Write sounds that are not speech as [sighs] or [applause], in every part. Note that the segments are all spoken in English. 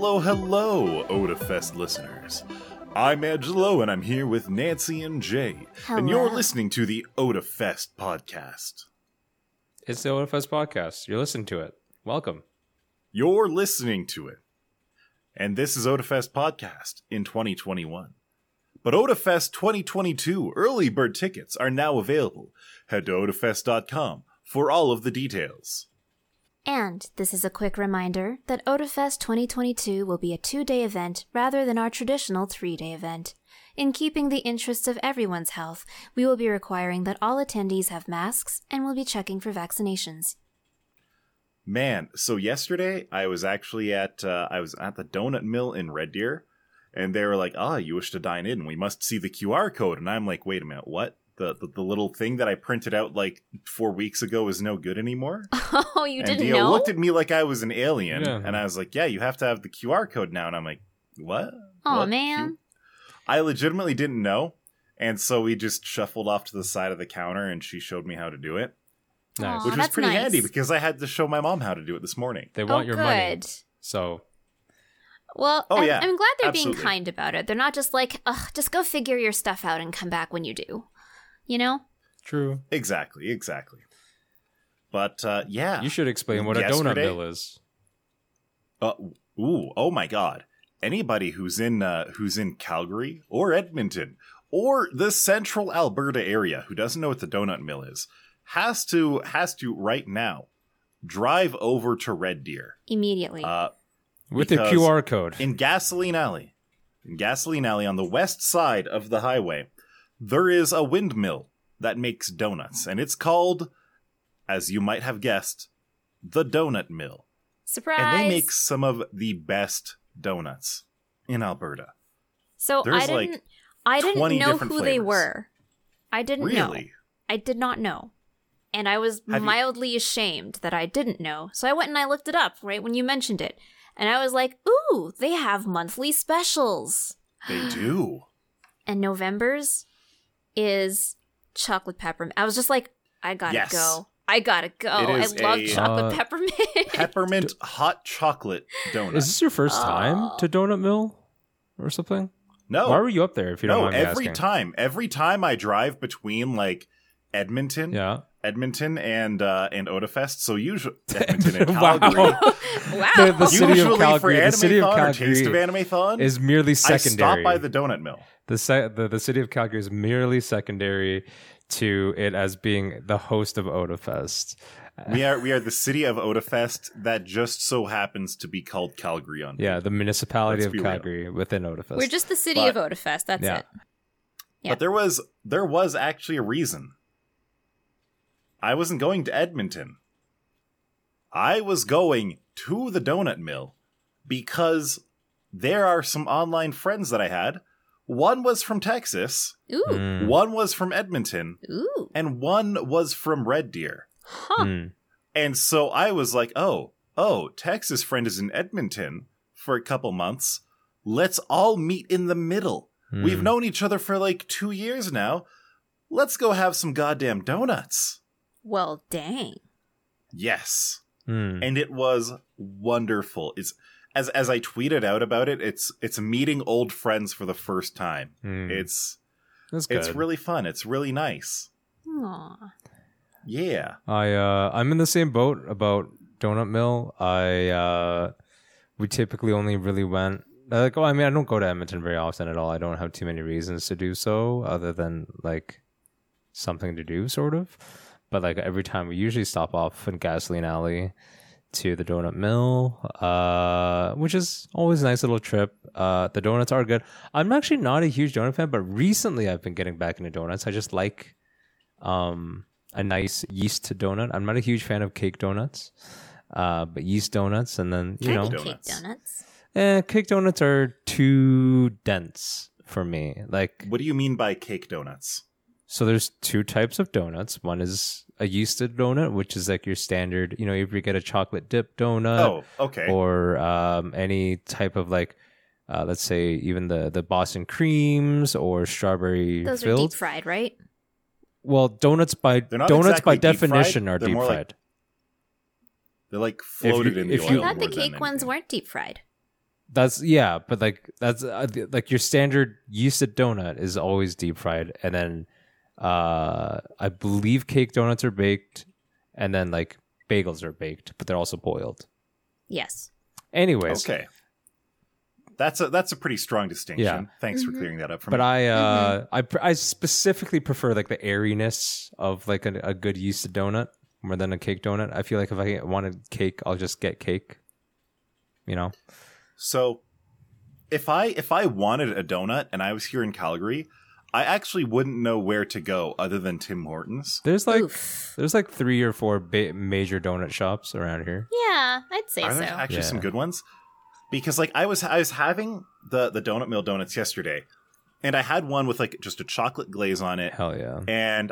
Hello, hello, Otafest listeners. I'm Angelo, and I'm here with Nancy and Jay, and you're listening to the Otafest podcast. It's the OFS podcast. You're listening to it. Welcome. You're listening to it. And this is Otafest Podcast in 2021. But Otafest 2022 early bird tickets are now available. Head to otafest.com for all of the details. And this is a quick reminder that Otafest 2022 will be a two day event rather than our traditional three day event. In keeping the interests of everyone's health, we will be requiring that all attendees have masks and will be checking for vaccinations. Man, so yesterday I was actually at uh, I was at the donut mill in Red Deer, and they were like, "Ah, you wish to dine in? We must see the QR code." And I'm like, "Wait a minute, what? The the, the little thing that I printed out like four weeks ago is no good anymore?" [laughs] Oh, you and didn't Dio know? looked at me like I was an alien, Yeah. and I was like, "Yeah, you have to have the QR code now." And I'm like, "What? Oh What? man. Q-" I legitimately didn't know, and so we just shuffled off to the side of the counter, and she showed me how to do it, Nice. Aw, which was pretty nice. handy because I had to show my mom how to do it this morning. They want oh, your good. money. So Well, Oh, I'm, yeah, I'm glad they're absolutely. being kind about it. They're not just like, ugh, just go figure your stuff out and come back when you do. You know? true. Exactly, exactly. But uh, yeah, You should explain what a donut mill is. Uh, ooh, oh my god! Anybody who's in uh, who's in Calgary or Edmonton or the Central Alberta area who doesn't know what the donut mill is has to has to right now drive over to Red Deer Immediately. uh, With a QR code. in Gasoline Alley. In Gasoline Alley on the west side of the highway, there is a windmill that makes donuts, and it's called, as you might have guessed, the Donut Mill. Surprise! And they make some of the best donuts in Alberta. So There's, I didn't like, I didn't know who they were. I didn't know. Really? I did not know. And I was Have you- mildly ashamed that I didn't know. So I went and I looked it up right when you mentioned it. And I was like, "Ooh, they have monthly specials." They do. And November's is chocolate peppermint. I was just like, "I got to Yes. go. I got to go. It I love a- chocolate Uh, peppermint." [laughs] Peppermint hot chocolate donut. Is this your first time Oh. to Donut Mill or something? no. Why were you up there if you don't no, mind me every asking? time. Every time I drive between like Edmonton Yeah. Edmonton and uh, and Otafest. So usually [laughs] Edmonton and Calgary. wow. [laughs] The- the city of usually for Calgary- the Anime city of Thon or Calgary Taste of Anime Thon, Is merely secondary. I stop by the donut mill. The, se- the the city of Calgary is merely secondary to it as being the host of Otafest. We are we are the city of Otafest that just so happens to be called Calgary on. Yeah, the municipality Let's of be real. Calgary within Otafest. We're just the city But- of Otafest. That's Yeah. it. Yeah. But there was there was actually a reason. I wasn't going to Edmonton. I was going to the donut mill because there are some online friends that I had. One was from Texas, Ooh. Mm, one was from Edmonton, Ooh. and one was from Red Deer. Huh. mm. And so I was like, oh, oh, Texas friend is in Edmonton for a couple months. Let's all meet in the middle. We've Mm. known each other for like two years now. Let's go have some goddamn donuts. Well, dang. Yes. Mm. And it was wonderful. It's as as I tweeted out about it, it's it's meeting old friends for the first time. Mm. It's That's good. it's really fun. It's really nice. Aw. Yeah. I uh I'm in the same boat about Donut Mill. I uh we typically only really went like oh I mean I don't go to Edmonton very often at all. I don't have too many reasons to do so other than like something to do sort of. But like every time we usually stop off in Gasoline Alley to the Donut Mill, uh, which is always a nice little trip. Uh, the donuts are good. I'm actually not a huge donut fan, but recently I've been getting back into donuts. I just like um, a nice yeast donut. I'm not a huge fan of cake donuts, uh, but yeast donuts, and then you I know, like Donuts. cake donuts. eh, cake donuts are too dense for me. Like What do you mean by cake donuts? So there's two types of donuts. One is a yeasted donut, which is like your standard, you know, if you get a chocolate dip donut oh, okay. or um, any type of like, uh, let's say even the the Boston creams or strawberry Those are deep fried, right? well, donuts by donuts exactly by deep fried, definition are they're deep more like fried. They're like floated you- in the if oil. you- I thought the cake ones anything. weren't deep fried. That's yeah, but like that's uh, like your standard yeasted donut is always deep fried, and then uh I believe cake donuts are baked, and then like bagels are baked, but they're also boiled. Yes. Anyways, Okay. That's a that's a pretty strong distinction. Yeah. Thanks Mhm. for clearing that up for but me. I uh Mm-hmm. I pr- I specifically prefer like the airiness of like a, a good yeast donut more than a cake donut. I feel like if I wanted cake, I'll just get cake. You know, So if I if I wanted a donut and I was here in Calgary, I actually wouldn't know where to go other than Tim Hortons. there's like Oof. there's like three or four ba- major donut shops around here. Yeah, I'd say Are so. there actually some good ones? Because like I was I was having the the donut mill donuts yesterday, and I had one with like just a chocolate glaze on it, Hell yeah. and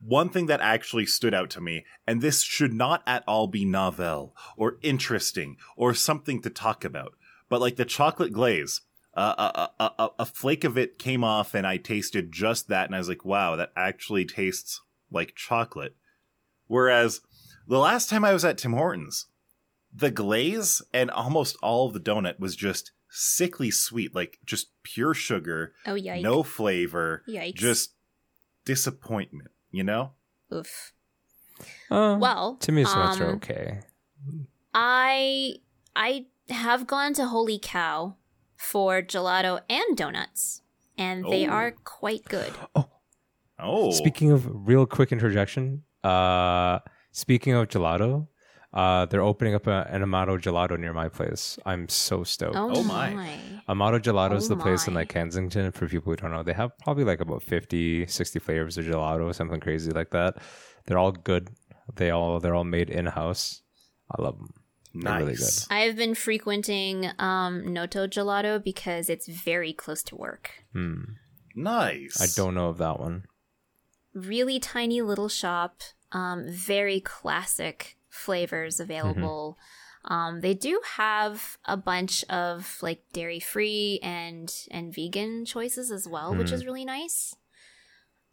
one thing that actually stood out to me, and this should not at all be novel or interesting or something to talk about, but like the chocolate glaze, uh, a, a, a, a flake of it came off, and I tasted just that, and I was like, wow, that actually tastes like chocolate. Whereas the last time I was at Tim Hortons, the glaze and almost all of the donut was just sickly sweet, like just pure sugar, oh yikes. no flavor, Yikes. just disappointment, you know? Oof. Uh, Well, to me, donuts are um, okay. I I have gone to Holy Cow for gelato and donuts, and they Oh. are quite good. Oh, oh. Speaking of real quick interjection, uh, speaking of gelato, uh, they're opening up a, an Amato gelato near my place. I'm so stoked. Oh, Oh my. my. Amato Gelato is Oh the place in like Kensington. For people who don't know, they have probably like about 50, 60 flavors of gelato, something crazy like that. They're all good. They all they're all made in house. I love them. They're nice. really good. I have been frequenting um, Noto Gelato because it's very close to work. Hmm. Nice. I don't know of that one. Really tiny little shop, um, very classic flavors available. Um, they do have a bunch of like dairy free and and vegan choices as well, which is really nice.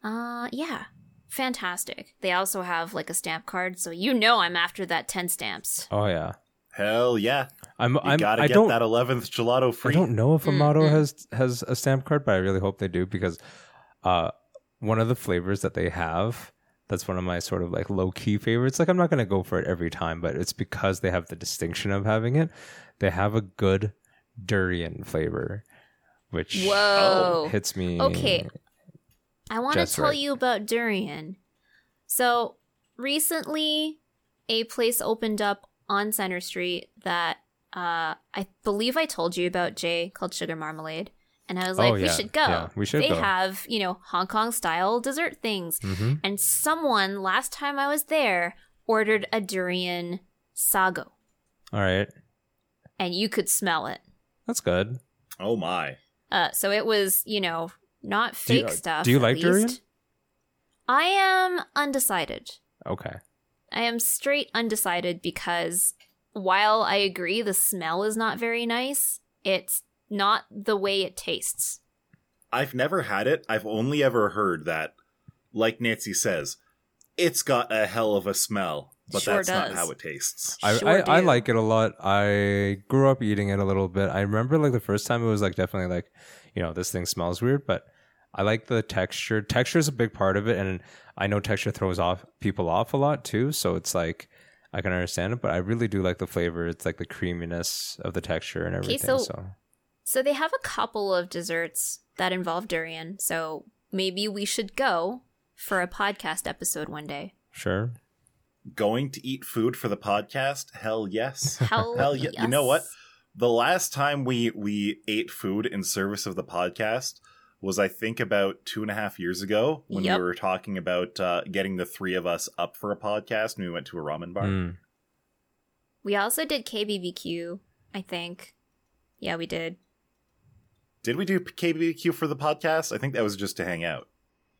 Uh, yeah, fantastic. They also have like a stamp card, so you know I'm after that ten stamps. Oh yeah, Hell yeah. I'm. You I'm. gotta I get don't. that 11th gelato free. I don't know if Amato Mm-mm. has has a stamp card, but I really hope they do because uh, one of the flavors that they have that's one of my sort of like low key favorites. Like I'm not gonna go for it every time, but it's because they have the distinction of having it. They have a good durian flavor, which Whoa. hits me. Okay. I want to tell right. you about durian. So, recently, a place opened up on Center Street that uh, I believe I told you about, Jay, called Sugar Marmalade. And I was like, Oh, we should go. Yeah, we should they go. have, you know, Hong Kong style dessert things. hmm And someone, last time I was there, ordered a durian sago. All right, And you could smell it. that's good. Oh my. Uh, so it was, you know, not Do you- fake stuff. do you at like durian? I am undecided. Okay. I am straight undecided because while I agree the smell is not very nice, it's not the way it tastes. I've never had it. I've only ever heard that, like Nancy says, it's got a hell of a smell, but Sure that's not how it tastes. I, Sure I, I do. like it a lot. I grew up eating it a little bit. I remember like the first time it was like definitely like, you know, this thing smells weird, but I like the texture. Texture is a big part of it, and I know texture throws off people off a lot too. So it's like I can understand it, but I really do like the flavor. It's like the creaminess of the texture and everything. so- so So they have a couple of desserts that involve durian, so maybe we should go for a podcast episode one day. sure. Going to eat food for the podcast? Hell yes. Hell, Hell yeah. You know what? The last time we we ate food in service of the podcast was I think about two and a half years ago when Yep. we were talking about uh, getting the three of us up for a podcast and we went to a ramen bar. Mm. We also did KBBQ, I think. Yeah, we did. Did we do KBBQ for the podcast? I think that was just to hang out.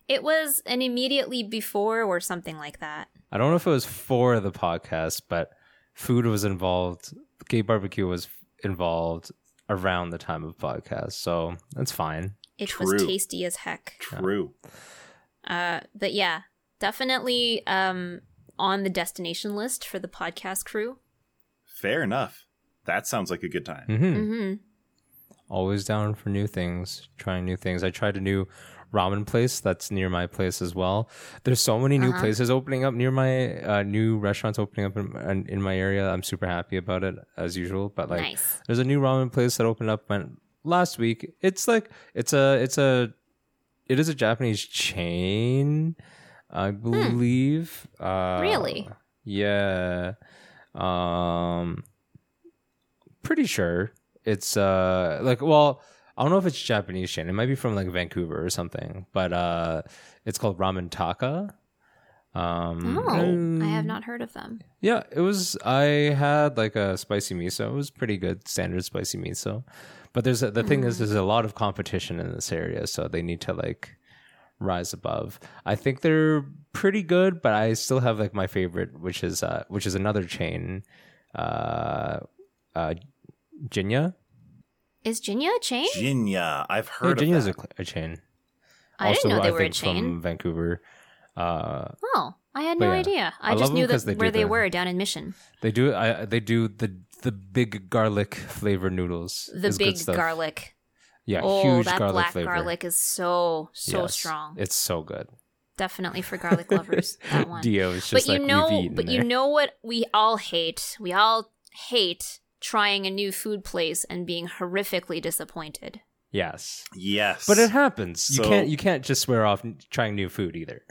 It was an immediately before or something like that. I don't know if it was for the podcast, but food was involved. Gay barbecue was involved around the time of podcast, so that's fine. It was tasty as heck. True. Uh, but yeah, definitely um, on the destination list for the podcast crew. Fair enough. That sounds like a good time. hmm Mm-hmm. always down for new things, trying new things. I tried a new ramen place that's near my place as well. There's so many new places opening up near my uh, new restaurants opening up in, in, in my area. I'm super happy about it as usual. But like, Nice. there's a new ramen place that opened up went last week. It's like it's a it's a it is a Japanese chain, I believe. Uh, Really? Yeah. Um pretty sure it's uh like well, I don't know if it's Japanese chain. It might be from like Vancouver or something, but uh it's called Ramen Taka. Um Oh, I have not heard of them. yeah, it was. I had like a spicy miso. It was pretty good, standard spicy miso. But there's a, the thing is, there's a lot of competition in this area, so they need to like rise above. I think they're pretty good, but I still have like my favorite, which is uh, which is another chain, uh, uh, Jinya. Is Jinya a chain? Jinya. I've heard of Jinya's that. a, a chain. I didn't know they were a chain. from Vancouver. Uh, Oh, I had no yeah, idea. I I, just knew them that they where they the- were down in Mission. they do. I they do the the big garlic flavor noodles. The It's good big stuff. garlic. Yeah, oh, huge that garlic black flavor. garlic is so so Yes, strong. It's so good. Definitely for garlic lovers. [laughs] That one. Dio is but just you know, we've eaten but you know what we all hate. We all hate trying a new food place and being horrifically disappointed. Yes, Yes. but it happens. You can't you can't just swear off trying new food either.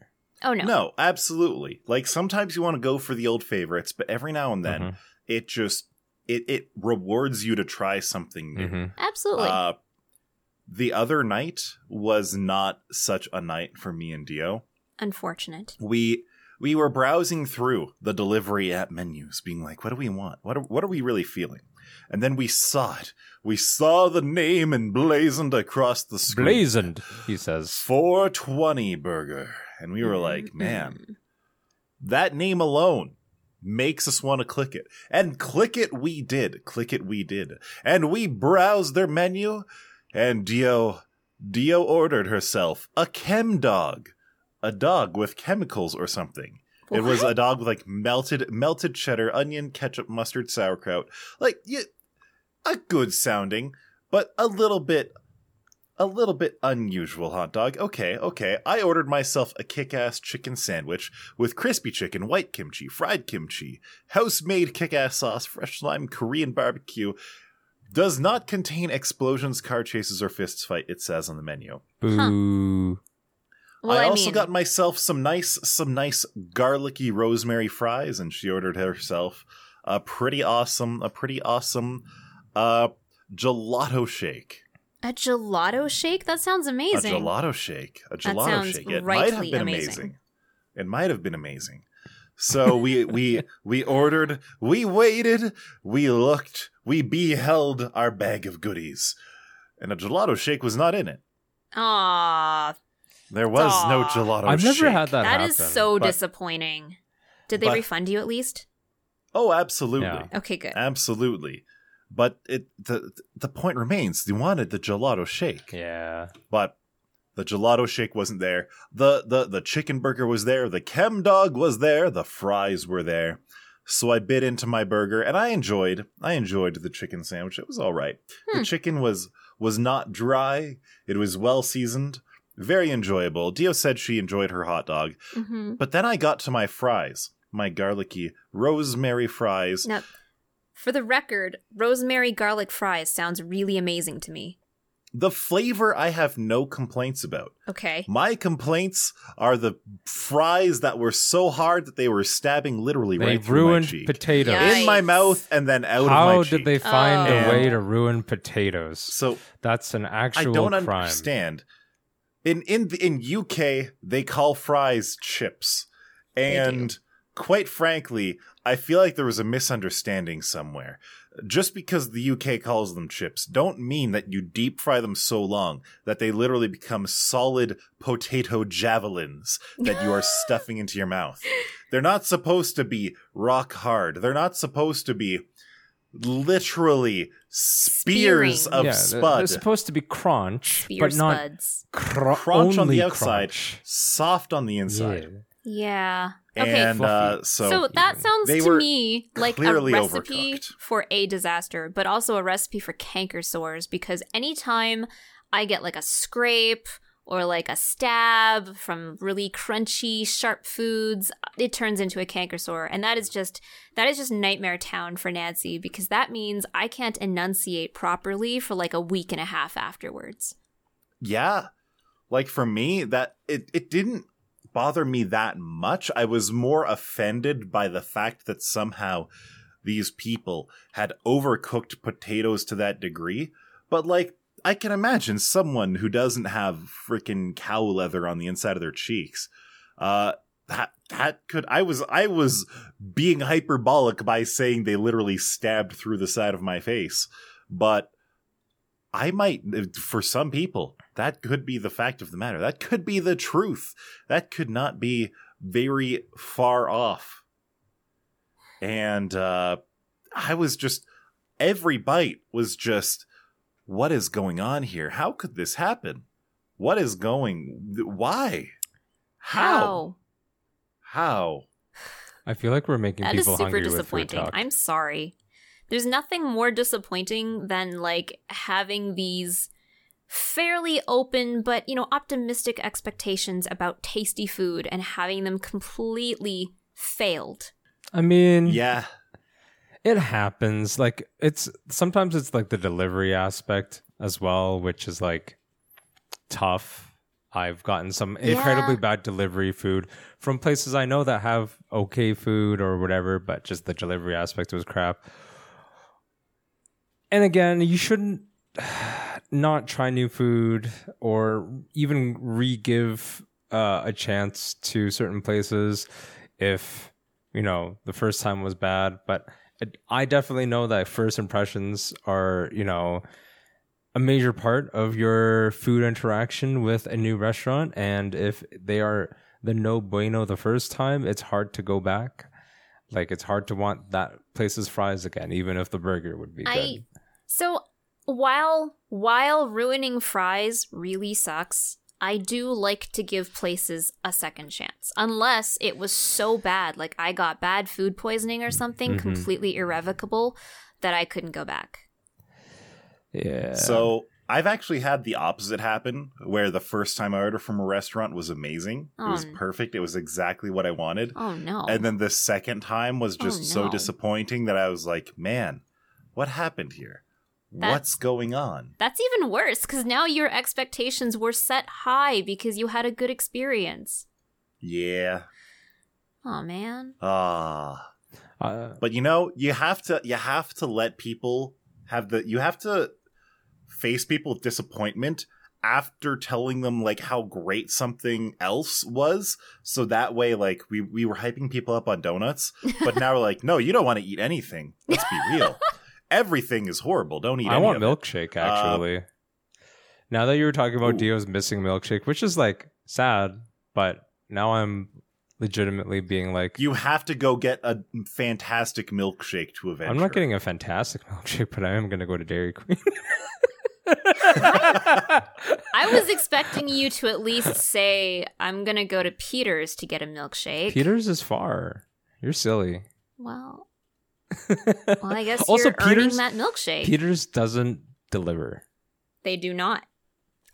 Oh no. No, absolutely. Like sometimes you want to go for the old favorites, but every now and then Mhm. it just it it rewards you to try something new. Mhm. Absolutely. Uh, the other night was not such a night for me and Dio. Unfortunate. We we were browsing through the delivery app menus, being like, "What do we want? What are, what are we really feeling?" And then we saw it. We saw the name emblazoned across the screen. Blazoned, he says. 420 burger. And we were like, Mm-hmm. man, that name alone makes us want to click it. And click it we did. Click it we did. And we browsed their menu and Dio Dio ordered herself a chem dog. A dog with chemicals or something. It was a dog with like melted melted cheddar, onion, ketchup, mustard, sauerkraut. Like yeah, a good sounding, but a little bit a little bit unusual hot dog. Okay, okay. I ordered myself a kick-ass chicken sandwich with crispy chicken, white kimchi, fried kimchi, house-made kick-ass sauce, fresh lime, Korean barbecue. Does not contain explosions, car chases, or fists fight. It says on the menu. Boo. Well, I I, also mean, got myself some nice, some nice garlicky rosemary fries, and she ordered herself a pretty awesome, a pretty awesome, uh, gelato shake. A gelato shake. That sounds amazing. A gelato shake. A gelato sounds shake. It might have been amazing. amazing. It might have been amazing. So we we [laughs] we ordered, we waited, we looked, we beheld our bag of goodies. And a gelato shake was not in it. Aw, There was no Aw. gelato I've shake. never had that. that is happen. so but- disappointing. Did they but- refund you at least? Oh, absolutely. Yeah. Okay, good. Absolutely. But it the the point remains, you wanted the gelato shake. Yeah. But the gelato shake wasn't there. The the the chicken burger was there, the chem dog was there, the fries were there. So I bit into my burger and I enjoyed I enjoyed the chicken sandwich. It was all right. Hmm. The chicken was was not dry. It was well seasoned. Very enjoyable. Dio said she enjoyed her hot dog. hmm But then I got to my fries, my garlicky rosemary fries. Now, for the record, rosemary garlic fries sounds really amazing to me. The flavor I have no complaints about. Okay. My complaints are the fries that were so hard that they were stabbing literally They right through my ruined cheek. potatoes. Yeah. in my mouth and then out How of my cheek. How did they find Oh. a way to ruin potatoes? So That's an actual I don't crime. understand. In in in UK, they call fries chips, and quite frankly, I feel like there was a misunderstanding somewhere. Just because the UK calls them chips, don't mean that you deep fry them so long that they literally become solid potato javelins that you are [laughs] stuffing into your mouth. They're not supposed to be rock hard. They're not supposed to be literally spears Spearing. of yeah, they're, spud. they're supposed to be crunch, Spear but not spuds. cr- crunch on only the outside, crunch. soft on the inside. Yeah. Yeah. Okay. and uh, so, So, that even. sounds to me like a recipe overcooked. for a disaster, but also a recipe for canker sores because anytime I get like a scrape or like a stab from really crunchy, sharp foods, it turns into a canker sore. And that is just that is just nightmare town for Nancy because that means I can't enunciate properly for like a week and a half afterwards. yeah, like for me, that it it didn't bother me that much. I was more offended by the fact that somehow these people had overcooked potatoes to that degree. But like, I can imagine someone who doesn't have freaking cow leather on the inside of their cheeks. Uh, that that could I was I was being hyperbolic by saying they literally stabbed through the side of my face, but I might for some people that could be the fact of the matter. That could be the truth. That could not be very far off. And uh I was just every bite was just what is going on here? How could this happen? What is going why? How? How? I feel like we're making That is people super hungry with food disappointing. talk. I'm sorry. There's nothing more disappointing than like having these fairly open but, you know, optimistic expectations about tasty food and having them completely failed. I mean, Yeah. it happens. Like it's sometimes it's like the delivery aspect as well, which is like tough. I've gotten some incredibly bad delivery food from places I know that have okay food or whatever, but just the delivery aspect was crap. And again, you shouldn't [sighs] not try new food or even re-give uh, a chance to certain places if you know the first time was bad. But it- i definitely know that first impressions are you know a major part of your food interaction with a new restaurant. And if they are the no bueno the first time it's hard to go back. Like it's hard to want that place's fries again even if the burger would be good. I so while while ruining fries really sucks, I do like to give places a second chance. Unless it was so bad, like I got bad food poisoning or something Mhm. completely irrevocable that I couldn't go back. yeah So I've actually had the opposite happen where the first time I ordered from a restaurant was amazing. It was Oh. perfect. It was exactly what I wanted. Oh no. And then the second time was just Oh, so disappointing that I was like, man, what happened here? That- What's going on? That's even worse because now your expectations were set high because you had a good experience. Yeah. Oh man. Ah. uh, But you know, you have to you have to let people have the you have to face people with disappointment after telling them like how great something else was so that way like we we were hyping people up on donuts but now we're like no you don't want to eat anything let's be real [laughs] everything is horrible don't eat I any want of it. milkshake uh, actually. now that you were talking about Ooh. Dio's missing milkshake, which is like sad, but now I'm legitimately being like, you have to go get a fantastic milkshake to avenge I'm not getting a fantastic [laughs] milkshake, but I am going to go to Dairy Queen. [laughs] I was expecting you to at least say, I'm gonna go to Peter's to get a milkshake. Peters is far. You're silly. Well, well, I guess [laughs] Also, you're earning Peter's- that milkshake. Peters doesn't deliver. they do not.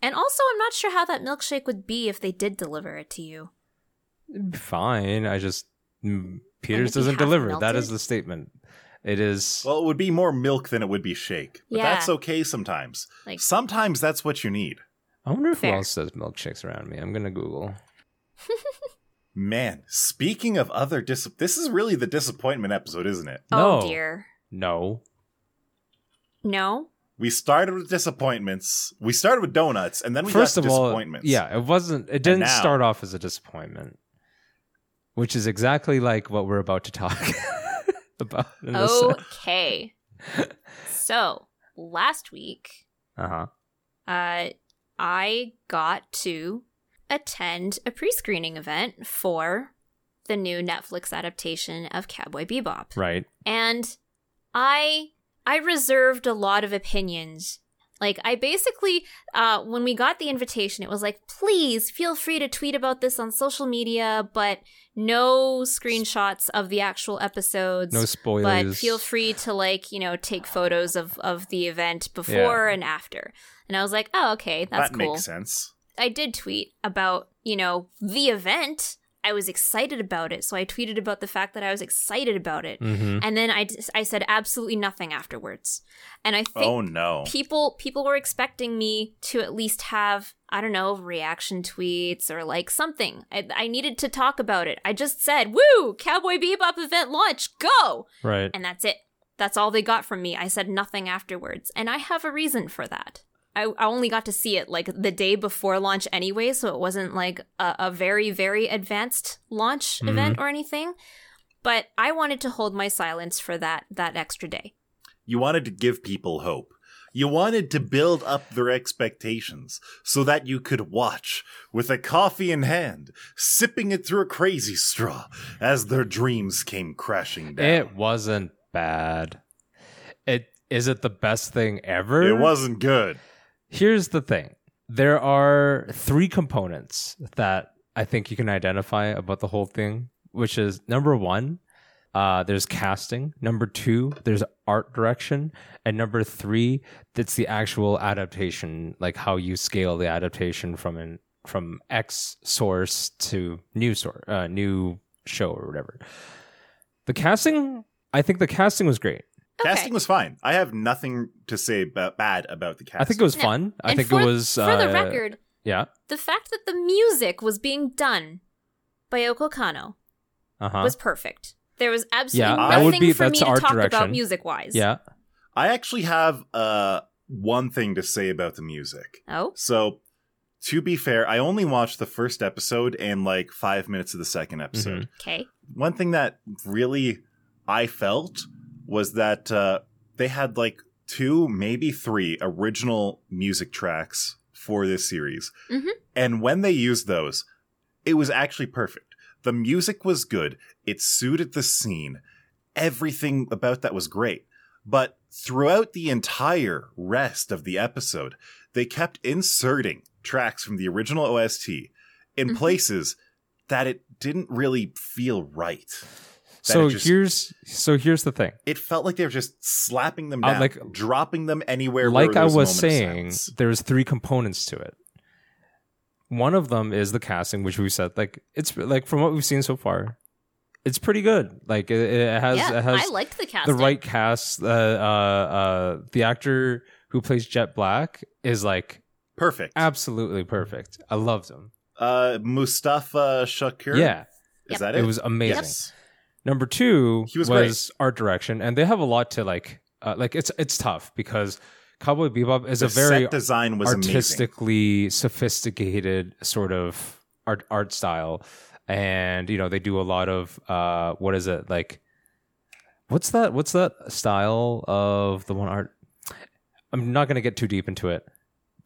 And also, I'm not sure how that milkshake would be if they did deliver it to you. Fine. I just mm, Peters doesn't deliver. That melted? is the statement. It is. well it would be more milk than it would be shake but Yeah. that's okay sometimes Like, sometimes that's what you need I wonder if who Fair. else does milkshakes around me. I'm gonna Google. [laughs] Man, speaking of other dis this is really the disappointment episode, isn't it? oh No. dear. No. No? We started with disappointments. We started with donuts, and then we First got to of all, disappointments. yeah, it wasn't. It didn't now- start off as a disappointment, which is exactly like what we're about to talk [laughs] about. In this Okay. [laughs] so, last week, uh huh. uh, I got to attend a pre screening event for the new Netflix adaptation of Cowboy Bebop. Right. and i i reserved a lot of opinions Like I basically, uh, when we got the invitation, it was like, please feel free to tweet about this on social media, but no screenshots of the actual episodes. No spoilers. But feel free to like, you know, take photos of of the event before and after. And I was like, oh, okay, that's that cool. makes sense. I did tweet about, you know, the event. I was excited about it. So I tweeted about the fact that I was excited about it. Mhm. And then I, just- I said absolutely nothing afterwards. And I think Oh no. people people were expecting me to at least have I don't know reaction tweets or like something. I, I needed to talk about it. I just said, "Woo! Cowboy Bebop event launch, go!" Right. And that's it. That's all they got from me. I said nothing afterwards, and I have a reason for that. I, I only got to see it like the day before launch anyway, so it wasn't like a, a very very advanced launch Mhm. event or anything. But I wanted to hold my silence for that that extra day. You wanted to give people hope. You wanted to build up their expectations so that you could watch with a coffee in hand, sipping it through a crazy straw as their dreams came crashing down. It wasn't bad. It is it the best thing ever? It wasn't good. Here's the thing. There are three components that I think you can identify about the whole thing, which is number one, uh, there's casting. Number two, there's art direction. And number three, that's the actual adaptation, like how you scale the adaptation from an from X source to new source, uh, new show or whatever. The casting, I think the casting was great. Okay. Casting was fine. I have nothing to say about, bad about the casting. I think it was Yeah. fun. I And think for, it was for the uh, record, Yeah. the fact that the music was being done by Yoko Kanno Uh huh. was perfect. There was absolutely Yeah, that nothing would be- for me to art talk about music wise. Yeah. I actually have uh, one thing to say about the music. Oh, So, to be fair, I only watched the first episode and like five minutes of the second episode. okay. One thing that really I felt was that uh, they had like two, maybe three original music tracks for this series. Mhm. And when they used those, it was actually perfect. The music was good, it suited the scene, everything about that was great. But throughout the entire rest of the episode, they kept inserting tracks from the original OST in Mhm. places that it didn't really feel right. That So just- here's so here's the thing. It felt like they were just slapping them Uh, like- dropping them anywhere. Like there I was, a was saying, there's three components to it. One of them is the casting, which we said like it's like from what we've seen so far, it's pretty good. Like it, it has yeah, it has I liked the cast. the right cast. Uh, uh, uh, the actor who plays Jet Black is like perfect. absolutely perfect. I loved him. uh, Mustafa Shakir. Yeah, is Yep. that it it? was amazing. Yes. Number two He was was, art direction, and they have a lot to like. Uh, like it's it's tough because Cowboy Bebop is The a very set design was amazing. artistically sophisticated sort of art art style, and you know they do a lot of uh, what is it like? What's that? What's that style of the one art? I'm not gonna get too deep into it.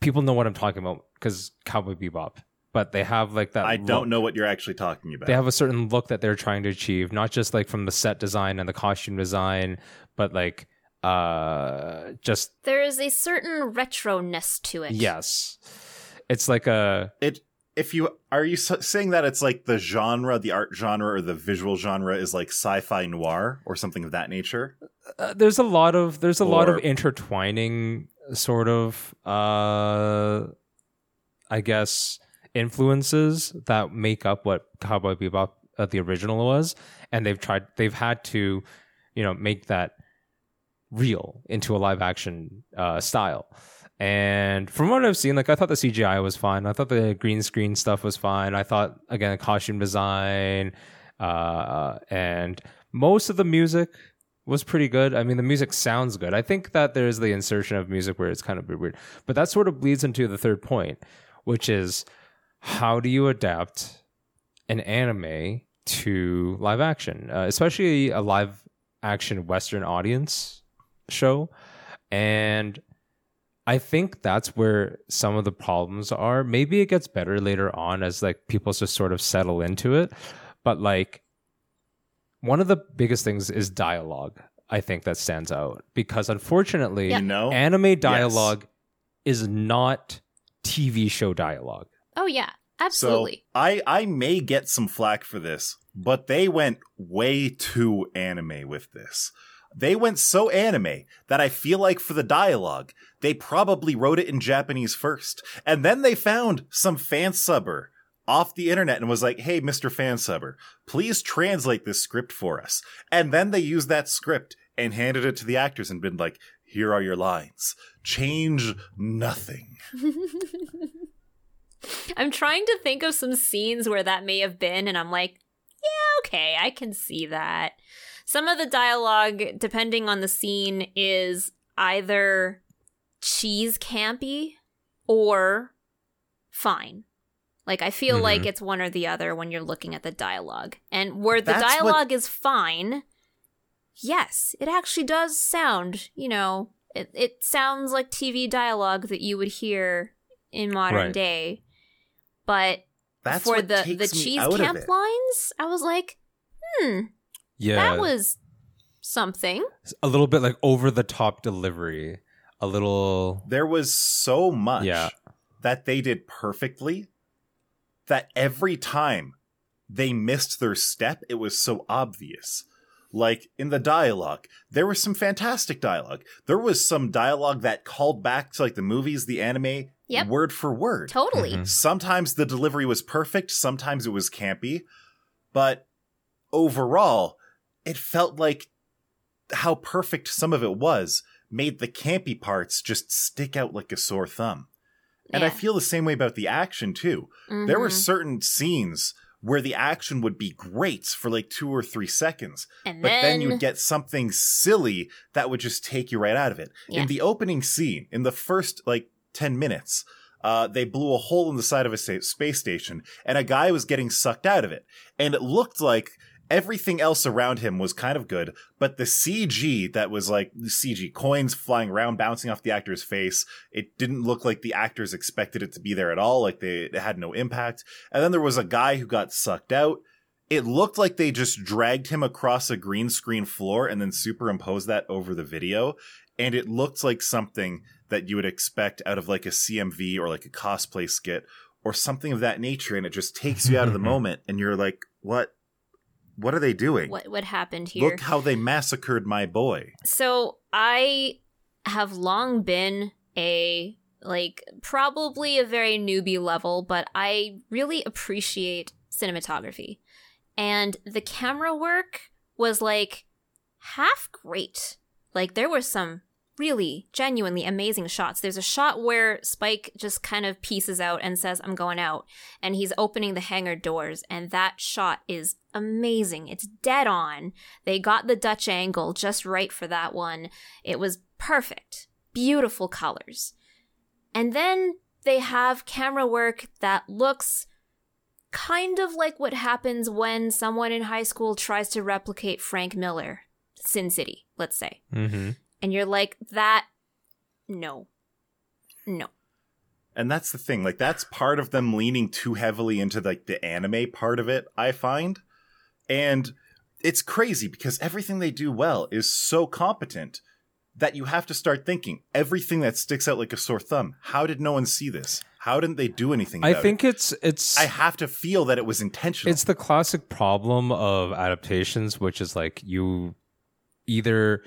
People know what I'm talking about because Cowboy Bebop, but they have like that. I look. don't know what you're actually talking about. They have a certain look that they're trying to achieve, not just like from the set design and the costume design, but like uh just there is a certain retroness to it. yes. It's like a it. If you are you saying that it's like the genre, the art genre, or the visual genre is like sci-fi noir or something of that nature? uh, there's a lot of there's a lot of intertwining sort of uh I guess influences that make up what Cowboy Bebop uh, the original was and they've tried they've had to you know make that real into a live action uh style. And from what I've seen, like I thought the CGI was fine. I thought the green screen stuff was fine. I thought again the costume design, uh, and most of the music was pretty good. I mean, the music sounds good. I think that there's the insertion of music where it's kind of weird, but that sort of bleeds into the third point, which is how do you adapt an anime to live action, uh, especially a live action Western audience show, and I think that's where some of the problems are. Maybe it gets better later on as like people just sort of settle into it. But like one of the biggest things is dialogue. I think that stands out because unfortunately, Yeah. You know, anime dialogue is not TV show dialogue. Oh yeah, absolutely. So. I I may get some flack for this, but they went way too anime with this. They went so anime that I feel like for the dialogue, they probably wrote it in Japanese first. And then they found some fan subber off the internet and was like, hey, Mr. Fan Subber, please translate this script for us. And then they used that script and handed it to the actors and been like, here are your lines. Change nothing. [laughs] I'm trying to think of some scenes where that may have been, and I'm like, yeah, okay, I can see that. Some of the dialogue, depending on the scene, is either cheese campy or fine. Like, I feel Mhm. like it's one or the other when you're looking at the dialogue. And where the That's dialogue is fine, yes, it actually does sound, you know, it, it sounds like TV dialogue that you would hear in modern Right. day. But That's for the the cheese camp lines, I was like, hmm, Yeah, that was something. a little bit like over the top delivery. A little, There was so much Yeah. that they did perfectly that every time they missed their step, it was so obvious. Like in the dialogue, there was some fantastic dialogue. There was some dialogue that called back to like the movies, the anime, Yep. word for word. Totally. Mhm. Sometimes the delivery was perfect, sometimes it was campy, but overall, it felt like how perfect some of it was made the campy parts just stick out like a sore thumb. And I feel the same way about the action too. There were Mhm. certain scenes where the action would be great for like two or three seconds, and but then, then, you'd get something silly that would just take you right out of it. Yeah. In the opening scene, in the first like 10 minutes, uh, they blew a hole in the side of a space station and a guy was getting sucked out of it. And it looked like everything else around him was kind of good, but the CG that was like CG coins flying around, bouncing off the actor's face, it didn't look like the actors expected it to be there at all. Like they had no impact. And then there was a guy who got sucked out. It looked like they just dragged him across a green screen floor and then superimposed that over the video. And it looked like something that you would expect out of like a CMV or like a cosplay skit or something of that nature. And it just takes you out of the [laughs] moment and you're like, what? What are they doing? what what happened here? Look how they massacred my boy. So I have long been a like probably a very newbie level, but I really appreciate cinematography. And the camera work was like half great. Like there were some really genuinely amazing shots. There's a shot where Spike just kind of pieces out and says, I'm going out. And he's opening the hangar doors. And that shot is amazing. It's dead on. They got the Dutch angle just right for that one. It was perfect. Beautiful colors. And then they have camera work that looks kind of like what happens when someone in high school tries to replicate Frank Miller, Sin City, let's say Mm-hmm. And you're like that no no And that's the thing. Like that's part of them leaning too heavily into like the anime part of it, I find. And it's crazy because everything they do well is so competent that you have to start thinking everything that sticks out like a sore thumb. How did no one see this? How didn't they do anything I think it? it's it's I have to feel that it was intentional. it's the classic problem of adaptations, which is like you either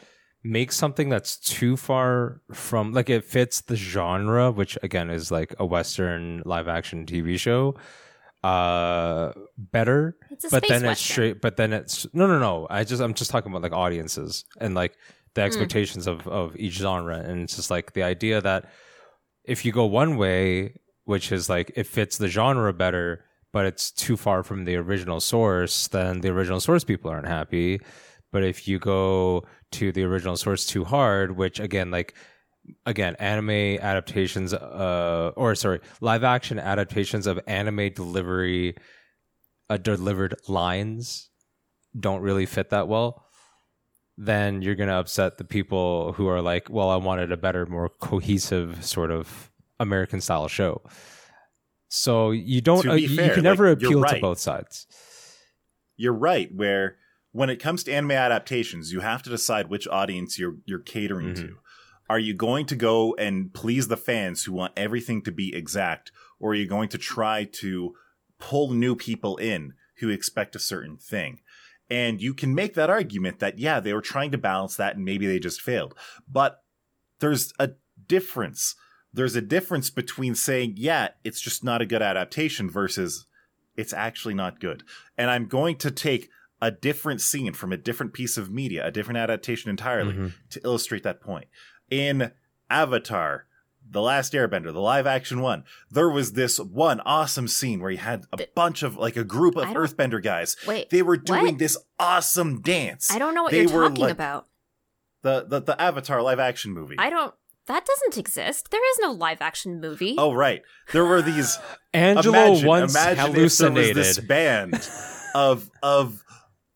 make something that's too far from like it fits the genre, which again is like a Western live action TV show, uh, better. it's a but then it's straight. But then it's no, no, no. I just I'm just talking about like audiences and like the expectations of of each genre, and it's just like the idea that if you go one way, which is like it fits the genre better, but it's too far from the original source, then the original source people aren't happy. But if you go to the original source too hard, which again, like again, anime adaptations, uh, or sorry, live action adaptations of anime delivery, uh, delivered lines don't really fit that well. Then you're gonna upset the people who are like, well, I wanted a better, more cohesive sort of American style show. So you don't, uh, you, you can like, never appeal to both sides. You're right. Where when it comes to anime adaptations, you have to decide which audience you're you're catering Mhm. to. Are you going to go and please the fans who want everything to be exact, or are you going to try to pull new people in who expect a certain thing? And you can make that argument that, yeah, they were trying to balance that and maybe they just failed. But there's a difference. There's a difference between saying, yeah, it's just not a good adaptation versus it's actually not good. And I'm going to take a different scene from a different piece of media, a different adaptation entirely, Mhm. to illustrate that point. In Avatar, The Last Airbender, the live action one, there was this one awesome scene where you had a Th- bunch of like a group of Earthbender guys. Wait, They were doing what? this awesome dance. I don't know what They you're were, talking like- about. The, the the Avatar live action movie. I don't. That doesn't exist. There is no live action movie. oh right, there were these. [laughs] Angelo imagine, once imagine if there was hallucinated. this band [laughs] of of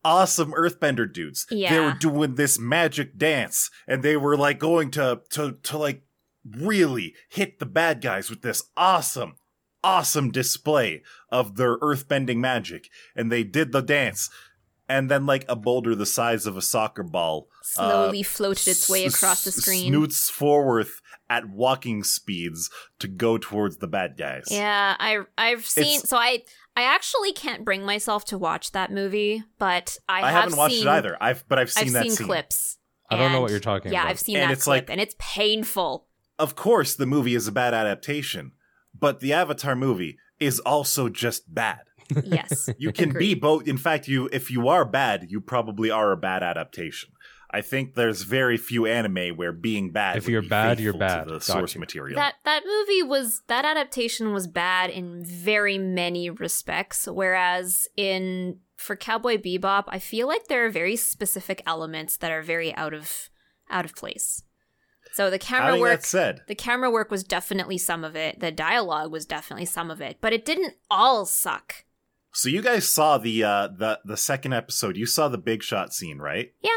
awesome earthbender dudes. Yeah. They were doing this magic dance and they were like going to to to like really hit the bad guys with this awesome awesome display of their earthbending magic and they did the dance and then like a boulder the size of a soccer ball uh, Slowly floated its way s- across the screen. snoots forward at walking speeds to go towards the bad guys. Yeah, I I've seen. It's- So I I actually can't bring myself to watch that movie, but I, I, have haven't watched seen, it either. I've but I've seen I've that seen scene. clips. I don't know what you're talking yeah, about. Yeah, I've seen And that it's clip, like- and it's painful. Of course, the movie is a bad adaptation, but the Avatar movie is also just bad. Yes, You can be both. In fact, you if you are bad, you probably are a bad adaptation. I think there's very few anime where being bad. If you're bad, you're faithful to bad. The source you. material. that that movie was that adaptation was bad in very many respects whereas in for cowboy bebop i feel like there are very specific elements that are very out of out of place so the camera Having work that said, the camera work was definitely some of it the dialogue was definitely some of it but it didn't all suck so you guys saw the uh, the the second episode. You saw the big shot scene, right? Yeah.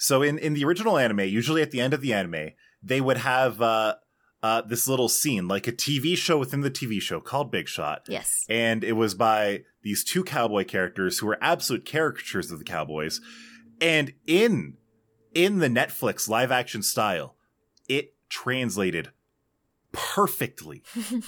So in in the original anime, usually at the end of the anime, they would have uh, uh, this little scene, like a TV show within the TV show called Big Shot. yes. And it was by these two cowboy characters who were absolute caricatures of the cowboys. And in in the netflix live action style it translated perfectly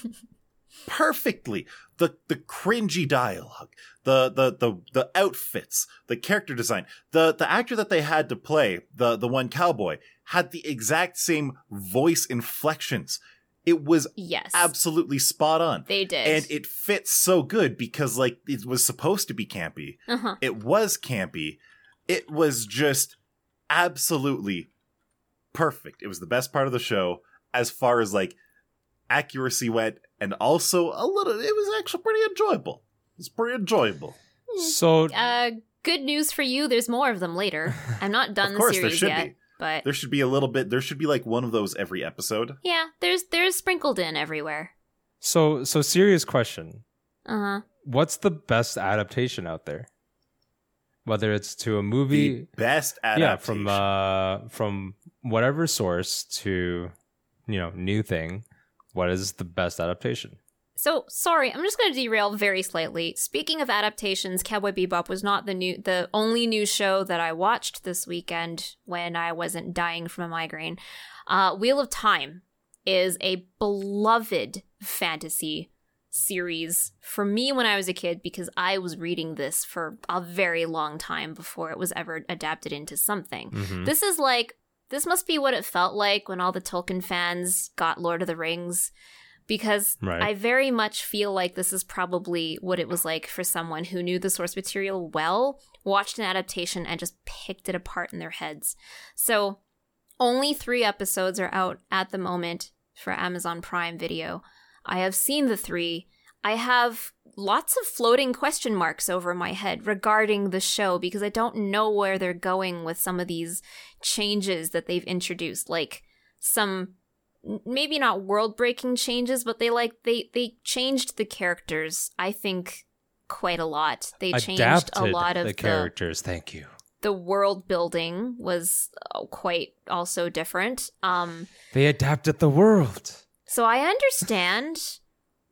[laughs] perfectly. The the cringy dialogue the the the the outfits the character design the the actor that they had to play the the one cowboy had the exact same voice inflections. It was yes. absolutely spot on. They did. And it fits so good because like it was supposed to be campy. Uh-huh. It was campy. It was just absolutely perfect. It was the best part of the show as far as like accuracy went and also a little it was actually pretty enjoyable. It's pretty enjoyable. So uh good news for you. There's more of them later. [laughs] I'm not done of course the there series should yet be but there should be a little bit there should be like one of those every episode. Yeah there's there's sprinkled in everywhere. So so serious question. uh-huh. What's the best adaptation out there? Whether it's to a the movie, best adaptation yeah, from uh from whatever source to you know new thing. What is the best adaptation? So sorry, I'm just going to derail very slightly. Speaking of adaptations, Cowboy Bebop was not the new, the only new show that I watched this weekend when I wasn't dying from a migraine. Uh, Wheel of Time is a beloved fantasy series for me when I was a kid because I was reading this for a very long time before it was ever adapted into something. Mhm. This is like this must be what it felt like when all the Tolkien fans got Lord of the Rings because Right. I very much feel like this is probably what it was like for someone who knew the source material well, watched an adaptation and just picked it apart in their heads. So, only 3 episodes are out at the moment for Amazon Prime Video. I have seen the 3. I have lots of floating question marks over my head regarding the show because I don't know where they're going with some of these changes that they've introduced like some maybe not world breaking changes but they like they they changed the characters i think quite a lot they changed Adapted a lot of the the, characters. Thank you. the world building was uh, quite also different um They adapted the world. so I understand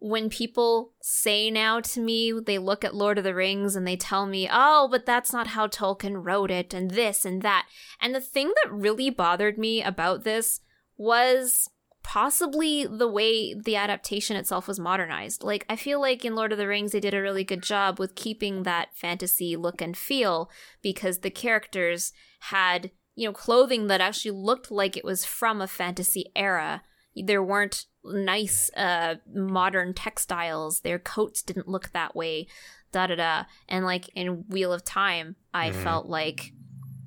when people say now to me, they look at Lord of the Rings and they tell me, oh, but that's not how Tolkien wrote it, and this and that. And the thing that really bothered me about this was possibly the way the adaptation itself was modernized. Like, I feel like in Lord of the Rings, they did a really good job with keeping that fantasy look and feel because the characters had, you know, clothing that actually looked like it was from a fantasy era. There weren't nice, uh, modern textiles. Their coats didn't look that way. Da da da. And like in Wheel of Time, I Mhm. felt like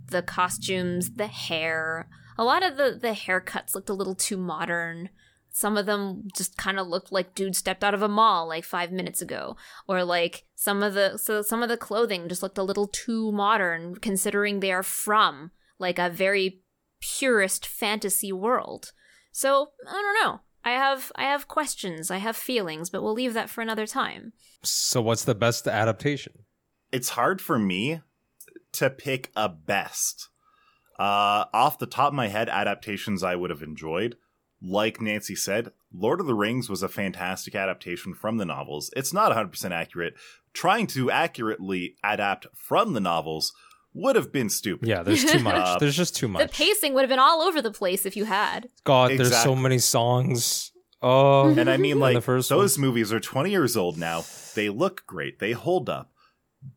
the costumes, the hair, a lot of the the haircuts looked a little too modern. Some of them just kind of looked like dude stepped out of a mall like 5 minutes ago or like some of the so some of the clothing just looked a little too modern considering they are from like a very purist fantasy world. So, I don't know. I have I have questions, I have feelings, but we'll leave that for another time. So what's the best adaptation? it's hard for me to pick a best. Uh, off the top of my head, adaptations I would have enjoyed. Like Nancy said, Lord of the Rings was a fantastic adaptation from the novels. It's not 100% accurate. Trying to accurately adapt from the novels would have been stupid. Yeah, there's too much. Uh, there's just too much. The pacing would have been all over the place if you had. God, there's so many songs. Oh, And I mean, like, the first those movies are 20 years old now. They look great. They hold up.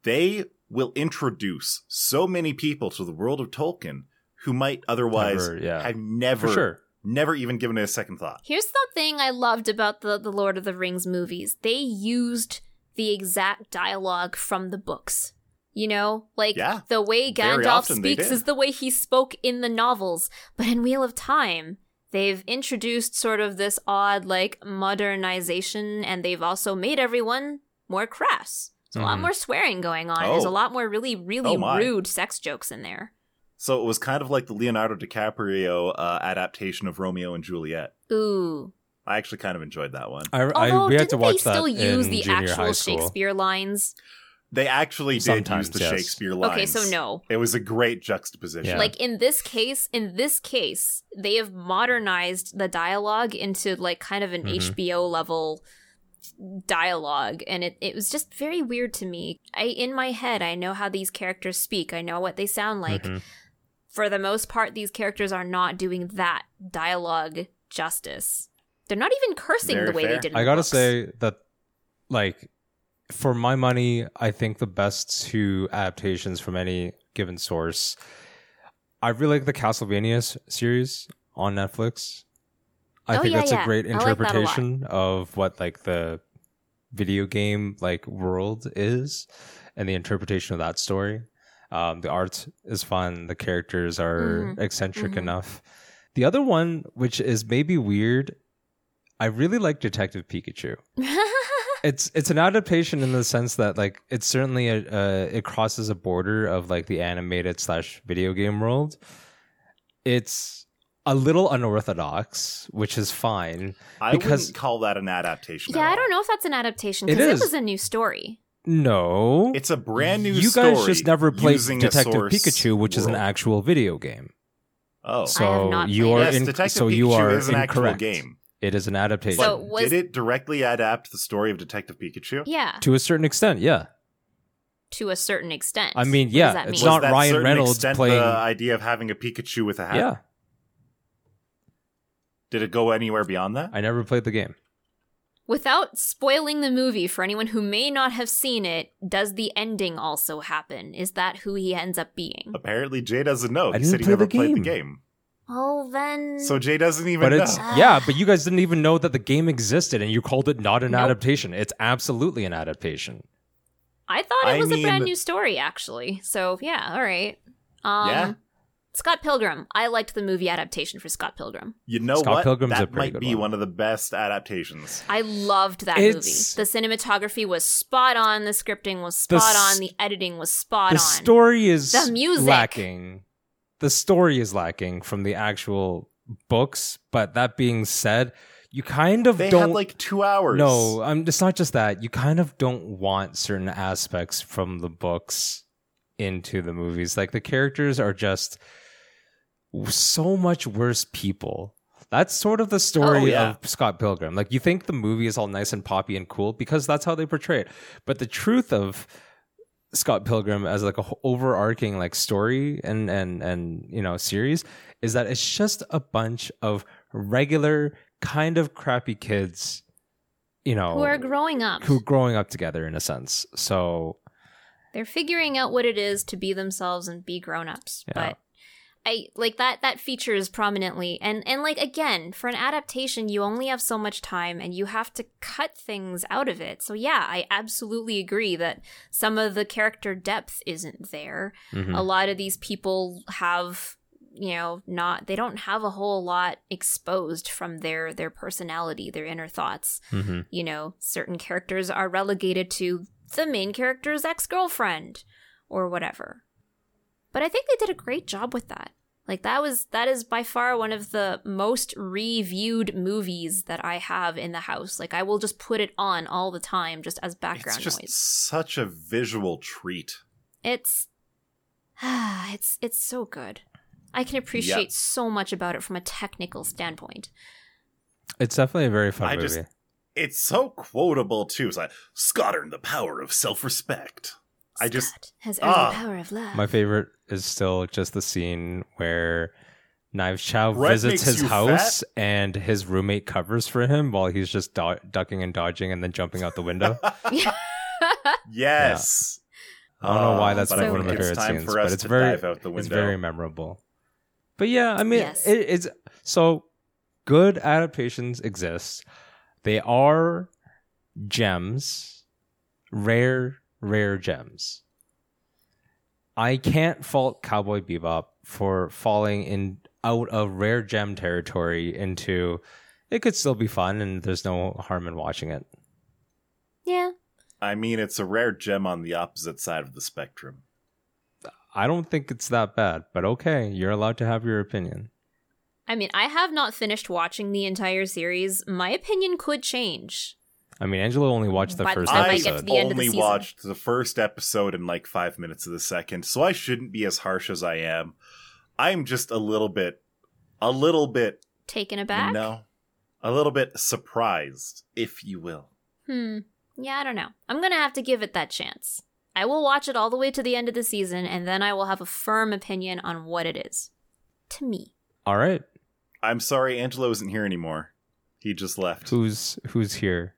They will introduce so many people to the world of Tolkien who might otherwise Never, yeah. have never, sure. never even given it a second thought. Here's the thing I loved about the, the Lord of the Rings movies. They used the exact dialogue from the books. You know, like Yeah, the way Gandalf speaks is the way he spoke in the novels. But in Wheel of Time, they've introduced sort of this odd, like, modernization, and they've also made everyone more crass. There's a lot Mhm. more swearing going on. There's a Oh. lot more really, really Oh rude sex jokes in there. So it was kind of like the Leonardo DiCaprio uh, adaptation of Romeo and Juliet. Ooh. I actually kind of enjoyed that one. I, I Although, we had didn't to watch they still use the actual. Shakespeare lines? They actually did Sometimes, use the yes. Shakespeare lines. Okay, so no. It was a great juxtaposition. Yeah. Like in this case, in this case, they have modernized the dialogue into like kind of an Mhm. HBO level dialogue and it, it was just very weird to me. I in my head I know how these characters speak. I know what they sound like. Mhm. For the most part these characters are not doing that dialogue justice. They're not even cursing Very the way they did in I gotta say that, like, for my money, I think the best two adaptations from any given source. I really like the Castlevania series on Netflix. I Oh, think yeah, that's yeah. a great I like a interpretation of what like the video game like world is, and the interpretation of that story. Um, the art is fun. The characters are Mhm. eccentric Mhm. enough. The other one, which is maybe weird, I really like Detective Pikachu. [laughs] It's it's an adaptation in the sense that like it's certainly a uh, it crosses a border of like the animated slash video game world. It's a little unorthodox, which is fine. I because- wouldn't call that an adaptation. yeah, at I don't know if that's an adaptation It because it, is. was a new story. No, It's a brand new story. You story. guys just never played Detective Pikachu, which is an actual video game. Oh, I have So not you're it. yes, in, Detective so Pikachu you are is an actual incorrect. game. It is an adaptation So was- did it directly adapt the story of Detective Pikachu? Yeah, to a certain extent. Yeah, to a certain extent. I mean, What yeah, does that it's mean? not that Ryan certain Reynolds extent playing- the idea of having a Pikachu with a hat. yeah. Did it go anywhere beyond that? I never played the game. Without spoiling the movie for anyone who may not have seen it, does the ending also happen? Is that who he ends up being? Apparently, Jay doesn't know. I He didn't said he play never the played the game. Game. Oh, then. So Jay doesn't even But know. it's yeah, but you guys didn't even know that the game existed, and you called it not an Nope. adaptation. It's absolutely an adaptation. I thought it I was a brand new story, actually. So yeah, all right. Um, Yeah. Scott Pilgrim. I liked the movie adaptation for Scott Pilgrim. You know Scott what? Pilgrim's a that pretty might be one. one of the best adaptations. I loved that It's- movie. The cinematography was spot on. The scripting was spot s- on. The editing was spot the on. The story is The music. lacking. The story is lacking from the actual books. But that being said, you kind of They don't had like two hours. No, um, it's not just that. You kind of don't want certain aspects from the books into the movies. Like the characters are just so much worse people. That's sort of the story Oh, yeah. of Scott Pilgrim. Like you think the movie is all nice and poppy and cool because that's how they portray it. But the truth of Scott Pilgrim as like a overarching like story and and and you know series is that it's just a bunch of regular kind of crappy kids, you know, Who are growing up. who are growing up together in a sense. So They're figuring out what it is to be themselves and be grown-ups. Yeah. But I like that that features prominently and and like again, for an adaptation you only have so much time and you have to cut things out of it. So yeah, I absolutely agree that some of the character depth isn't there. mhm. a lot of these people have you know not they don't have a whole lot exposed from their their personality their inner thoughts Mhm. you know certain characters are relegated to the main character's ex-girlfriend or whatever but i think they did a great job with that like that was that is by far one of the most reviewed movies that i have in the house like i will just put it on all the time just as background It's just noise such a visual treat. it's [sighs] it's it's so good. I can appreciate so much about it from a technical standpoint. it's definitely a very fun I movie. just- It's so quotable too. It's like Scottern, the power of self-respect. I just Scott has earned ah. the power of love. My favorite is still just the scene where Knives Chau Red visits his you house and his roommate covers for him while he's just do- ducking and dodging and then jumping out the window. [laughs] [laughs] yes. I don't know why Ah, that's but my one of my favorite time scenes, but it's very dive out the it's very memorable. But yeah, I mean, Yes. it, it's so good adaptations exist. They are gems, rare, rare gems. I can't fault Cowboy Bebop for falling in out of rare gem territory into it could still be fun and there's no harm in watching it. yeah. I mean, it's a rare gem on the opposite side of the spectrum. I don't think it's that bad, but okay, you're allowed to have your opinion. I mean, I have not finished watching the entire series. My opinion could change. I mean, Angela only watched the By the first time I I get to episode. the end of the only season. watched the first episode and like five minutes of the second, so I shouldn't be as harsh as I am. I'm just a little bit, a little bit, Taken you aback? know, a little bit surprised, if you will. Hmm. Yeah, I don't know. I'm gonna have to give it that chance. I will watch it all the way to the end of the season, and then I will have a firm opinion on what it is. To me. All right. I'm sorry, Angelo isn't here anymore. He just left. Who's who's here?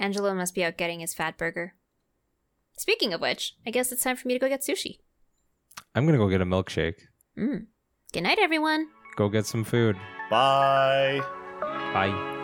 Angelo must be out getting his fat burger. Speaking of which, I guess it's time for me to go get sushi. I'm gonna go get a milkshake. Mm. Good night, everyone. Go get some food. Bye. Bye.